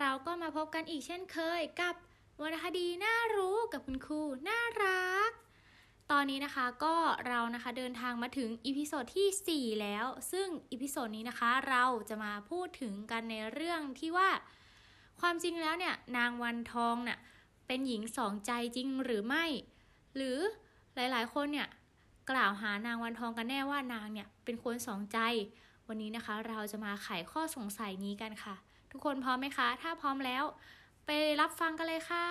เราก็มาพบกันอีกเช่นเคยกับวรรณคดีน่ารู้กับคุณครูน่ารัก ตอนนี้นะคะก็เรานะคะเดินทางมาถึง episode ที่ 4 แล้ว ซึ่ง episode นี้นะคะเราจะมาพูดถึงกันในเรื่องที่ว่า ความจริงแล้วเนี่ยนางวันทองเนี่ยเป็นหญิงสองใจจริงหรือไม่ หรือหลายๆ คนเนี่ยกล่าวหานางวันทองกันแน่ว่านางเนี่ยเป็นคนสองใจ วันนี้นะคะเราจะมาไขข้อสงสัยนี้กันค่ะ ทุกคนพร้อมไหมคะ ถ้าพร้อมแล้ว ไปรับฟังกันเลยค่ะ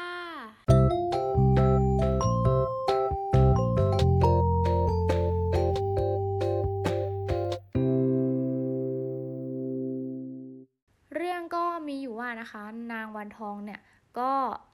เรื่องก็มีอยู่ว่านะคะ นางวันทองเนี่ย ก็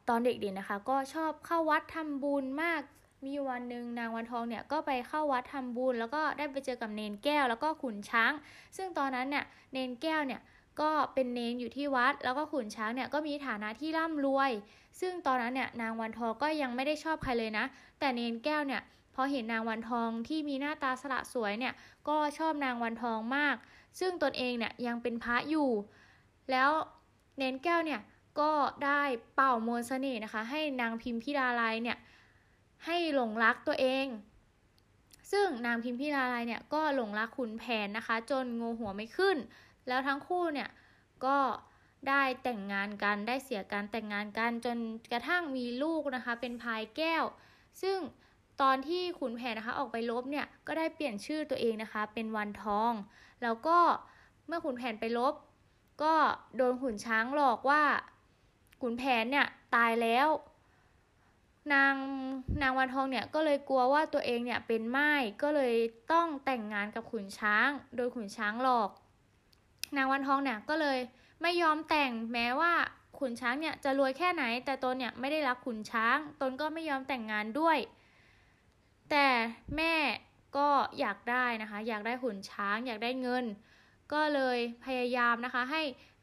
ตอนเด็กๆนะคะ ก็ชอบเข้าวัดทำบุญมากมีวันหนึ่งนางวันทองเนี่ยก็ไปเข้าวัดทำบุญ แล้วก็ได้ไปเจอกับเนนแก้วแล้วก็ขุนช้าง ซึ่งตอนนั้นเนี่ยเนนแก้วเนี่ย ก็เป็นเนนอยู่ที่วัด แล้วก็ขุนช้างเนี่ยก็มีฐานะที่ร่ำรวย ซึ่งตอนนั้นเนี่ยนางวันทองก็ยังไม่ได้ชอบใครเลยนะ แต่เนนแก้วเนี่ยพอเห็นนางวันทองที่มีหน้าตาสละสวยเนี่ยก็ชอบนางวันทองมาก ซึ่งตนเองเนี่ยยังเป็นพระอยู่ แล้วเนนแก้วเนี่ยก็ได้เป่ามนเสน่ห์นะคะ ให้นางพิมพิลาไลยเนี่ยให้หลงรักตัวเอง ซึ่งนางพิมพิลาไลยเนี่ยก็หลงรักขุนแผนนะคะ จนงูหัวไม่ขึ้น แล้วทั้งคู่เนี่ยก็ได้แต่งงานกันได้เสียการแต่งงานกันจนกระทั่งมีลูกนะคะ เป็นพายแก้ว ซึ่งตอนที่ขุนแผนนะคะออกไปลบเนี่ยก็ได้เปลี่ยนชื่อตัวเองนะคะ เป็นวันทอง แล้วก็เมื่อขุนแผนไปลบ ก็โดนขุนช้างหลอกว่าขุนแผนเนี่ยตายแล้ว นางนางวันทองเนี่ยก็เลยกลัวว่าตัวเองเนี่ยเป็นไม้ก็เลยต้องแต่งงานกับขุนช้าง โดยขุนช้างหลอก นางวันทองเนี่ยก็เลยไม่ยอมแต่งแม้ว่าขุนช้างเนี่ยจะรวยแค่ไหน แต่ตนเนี่ยไม่ได้รักขุนช้าง ตนก็ไม่ยอมแต่งงานด้วย แต่แม่ก็อยากได้นะคะ อยากได้ขุนช้าง อยากได้เงิน ก็เลยพยายามนะคะ ให้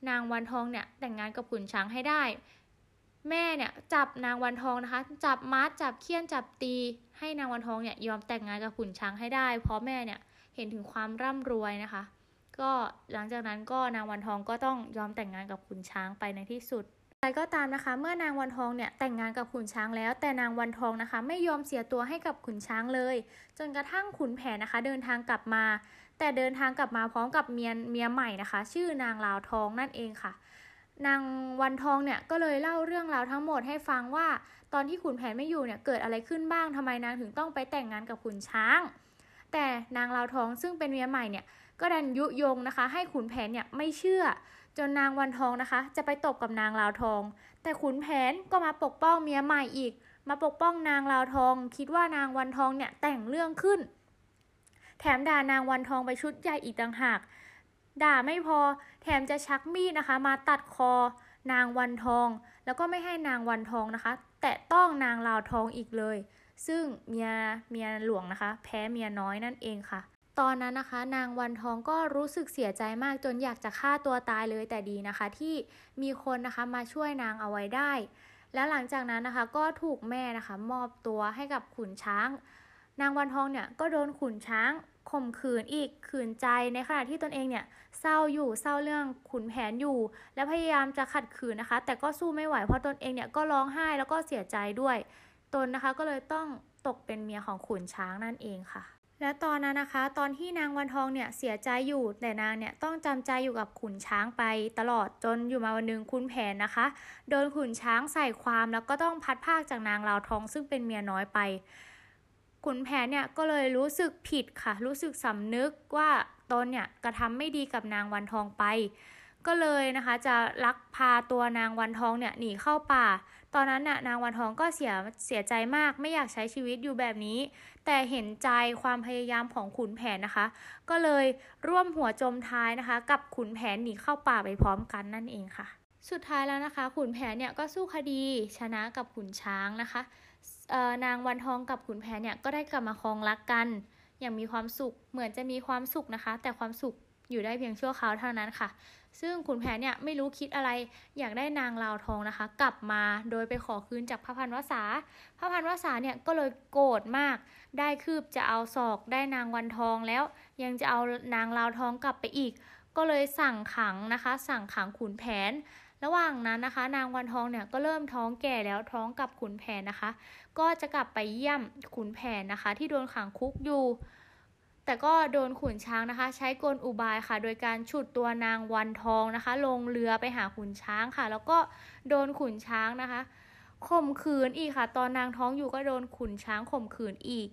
นางวันทองเนี่ยแต่งงานกับขุนช้างให้ได้ แม่เนี่ยจับนางวันทองนะคะ จับมัดจับเคี่ยนจับตี ให้นางวันทองเนี่ยยอมแต่งงานกับขุนช้างให้ได้ เพราะแม่เนี่ยเห็นถึงความร่ำรวยนะคะ ก็หลังจากนั้นก็นางวันทองก็ต้องยอมแต่งงานกับขุนช้างไปในที่สุดใครก็ตามนะคะ เมื่อนางวันทองเนี่ยแต่งงานกับขุนช้างแล้ว แต่นางวันทองนะคะ ไม่ยอมเสียตัวให้กับขุนช้างเลย จนกระทั่งขุนแผนนะคะ เดินทางกลับมา แต่เดินทางกลับมาพร้อมกับเมียเมียใหม่นะคะ ชื่อนางลาวทองนั่นเองค่ะ นางวันทองเนี่ยก็เลยเล่าเรื่องราวทั้งหมดให้ฟังว่า ตอนที่ขุนแผนไม่อยู่เนี่ยเกิดอะไรขึ้นบ้างทำไมนางถึงต้องไปแต่งงานกับขุนช้าง แต่นางลาวทองซึ่งเป็นเมียใหม่เนี่ยก็ดันยุยงนะคะ ให้ขุนแผนเนี่ยไม่เชื่อ จนนางวันทองนะคะ จะไปตบกับนางลาวทอง แต่ขุนแผนก็มาปกป้องเมียใหม่อีก มาปกป้องนางลาวทอง คิดว่านางวันทองเนี่ยแต่งเรื่องขึ้น แถมด่านางวันทองไปชุดใหญ่อีกต่างหาก ด่าไม่พอแถมจะชักมีดนะคะ มาตัดคอนางวันทอง แล้วก็ไม่ให้นางวันทองนะคะ แตะต้องนางลาวทองอีกเลย ซึ่งเมียเมียหลวงนะคะ แพ้เมียน้อยนั่นเองค่ะ ตอนนั้นนะคะ นางวันทองก็รู้สึกเสียใจมากจนอยากจะฆ่าตัวตายเลยแต่ดีนะคะ ที่มีคนนะคะมาช่วยนางเอาไว้ได้ แล้วหลังจากนั้นนะคะก็ถูกแม่นะคะ มอบตัวให้กับขุนช้าง นางวันทองเนี่ยก็โดนขุนช้างข่มขืนอีกขืนใจในขณะที่ตนเองเนี่ยเศร้าอยู่เศร้าเรื่องขุนแผนอยู่ และพยายามจะขัดขืนนะคะ แต่ก็สู้ไม่ไหวเพราะตนเองเนี่ยก็ร้องไห้แล้วก็เสียใจด้วย ตนนะคะก็เลยต้องตกเป็นเมียของขุนช้างนั่นเองค่ะ และตอนนั้นนะคะ ตอนที่นางวันทองเนี่ยเสียใจอยู่แต่นางเนี่ยต้องจำใจอยู่กับขุนช้างไปตลอดจนอยู่มาวันหนึ่งขุนแผนนะคะ โดนขุนช้างใส่ความแล้วก็ต้องพัดภาคจากนางลาวทองซึ่งเป็นเมียน้อยไปขุนแผนเนี่ยก็เลยรู้สึกผิดค่ะ รู้สึกสำนึกว่าตนเนี่ยกระทำไม่ดีกับนางวันทองไป ก็เลยนะคะจะลักพาตัวนางวันทองเนี่ยหนีเข้าป่า ตอนนั้นน่ะนางวันทองก็เสียเสียใจมากไม่อยากใช้ชีวิตอยู่แบบนี้ แต่เห็นใจความพยายามของขุนแผนนะคะ ก็เลยร่วมหัวจมท้ายนะคะ กับขุนแผนหนีเข้าป่าไปพร้อมกันนั่นเองค่ะ สุดท้ายแล้วนะคะ ขุนแผนเนี่ยก็สู้คดีชนะกับขุนช้างนะคะนางวันทองกับขุนแผนเนี่ยก็ได้กลับมาครองรักกัน อย่างมีความสุขเหมือนจะมีความสุขนะคะ แต่ความสุข อยู่ได้เพียงชั่วคราวเท่านั้นค่ะ ซึ่งขุนแผนเนี่ยไม่รู้คิดอะไรอยากได้นางลาวทองนะคะ กลับมาโดยไปขอคืนจากพระพันวษา พระพันวษาเนี่ยก็เลยโกรธมาก ได้คืบจะเอาศอกได้นางวันทองแล้ว ยังจะเอานางลาวทองกลับไปอีก ก็เลยสั่งขังนะคะ สั่งขังขุนแผนระหว่างนั้นนะคะ นางวันทองเนี่ยก็เริ่มท้องแก่แล้วท้องกับขุนแผนนะคะ ก็จะกลับไปเยี่ยมขุนแผนนะคะ ที่โดนขังคุกอยู่ แต่ก็โดนขุนช้างนะคะ ใช้กลอุบายค่ะ โดยการฉุดตัวนางวันทองนะคะ ลงเรือไปหาขุนช้างค่ะ แล้วก็โดนขุนช้างนะคะข่มขืนอีกค่ะ ตอนนางท้องอยู่ก็โดนขุนช้างข่มขืนอีก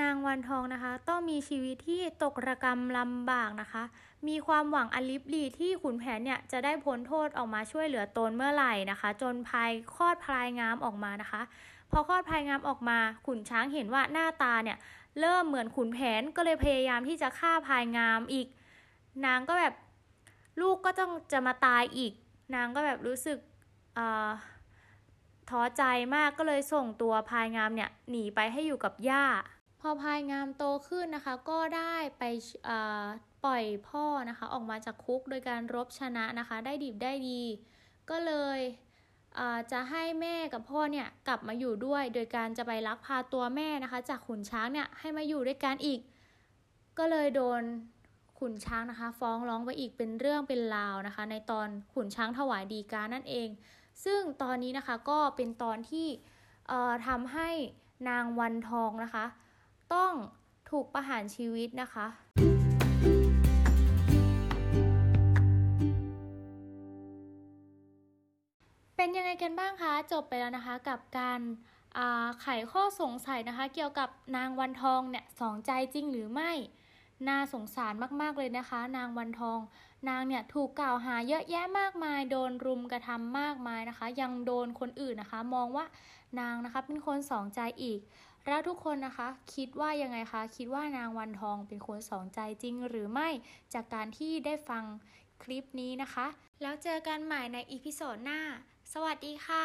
นางวันทองนะคะ ต้องมีชีวิตที่ตกระกรรมลำบากนะคะ มีความหวังอลิบลีที่ขุนแผนเนี่ยจะได้พ้นโทษออกมาช่วยเหลือตนเมื่อไหร่นะคะ จนภายคลอดพลายงามออกมานะคะ พอคลอดพลายงามออกมา ขุนช้างเห็นว่าหน้าตาเนี่ย เริ่มเหมือนขุนแผนก็เลยพยายามที่จะฆ่าพายงามอีก นางก็แบบลูกก็ต้องจะมาตายอีก นางก็แบบรู้สึกท้อใจมากก็เลยส่งตัวพายงามเนี่ยหนีไปให้อยู่กับย่า พอพายงามโตขึ้นนะคะ ก็ได้ไปปล่อยพ่อนะคะ ออกมาจากคุกโดยการรบชนะนะคะ ได้ดีได้ดี ก็เลย จะให้แม่กับพ่อเนี่ยกลับมาอยู่ด้วย โดยการจะไปลักพาตัวแม่นะคะ จากขุนช้างเนี่ยให้มาอยู่ด้วยกันอีก ก็เลยโดนขุนช้างนะคะ ฟ้องร้องไปอีกเป็นเรื่องเป็นราวนะคะ ในตอนขุนช้างถวายดีกานั่นเอง ซึ่งตอนนี้นะคะก็เป็นตอนที่ทำให้นางวันทองนะคะ ต้องถูกประหารชีวิตนะคะ เป็นยังไงกันบ้างคะ จบไปแล้วนะคะกับการไขข้อสงสัยนะคะ เกี่ยวกับนางวันทองเนี่ยสองใจจริงหรือไม่น่าสงสารมาก ๆ เลยนะคะ นางวันทอง นางเนี่ยถูกกล่าวหาเยอะแยะมากมาย โดนรุมกระทำมากมายนะคะ ยังโดนคนอื่นนะคะ มองว่านางนะคะเป็นคนสองใจอีก แล้วทุกคนนะคะ คิดว่ายังไงคะ คิดว่านางวันทองเป็นคนสองใจจริงหรือไม่จากการที่ได้ฟังคลิปนี้นะคะ แล้วเจอกันใหม่ในอีพิโซดหน้า สวัสดีค่ะ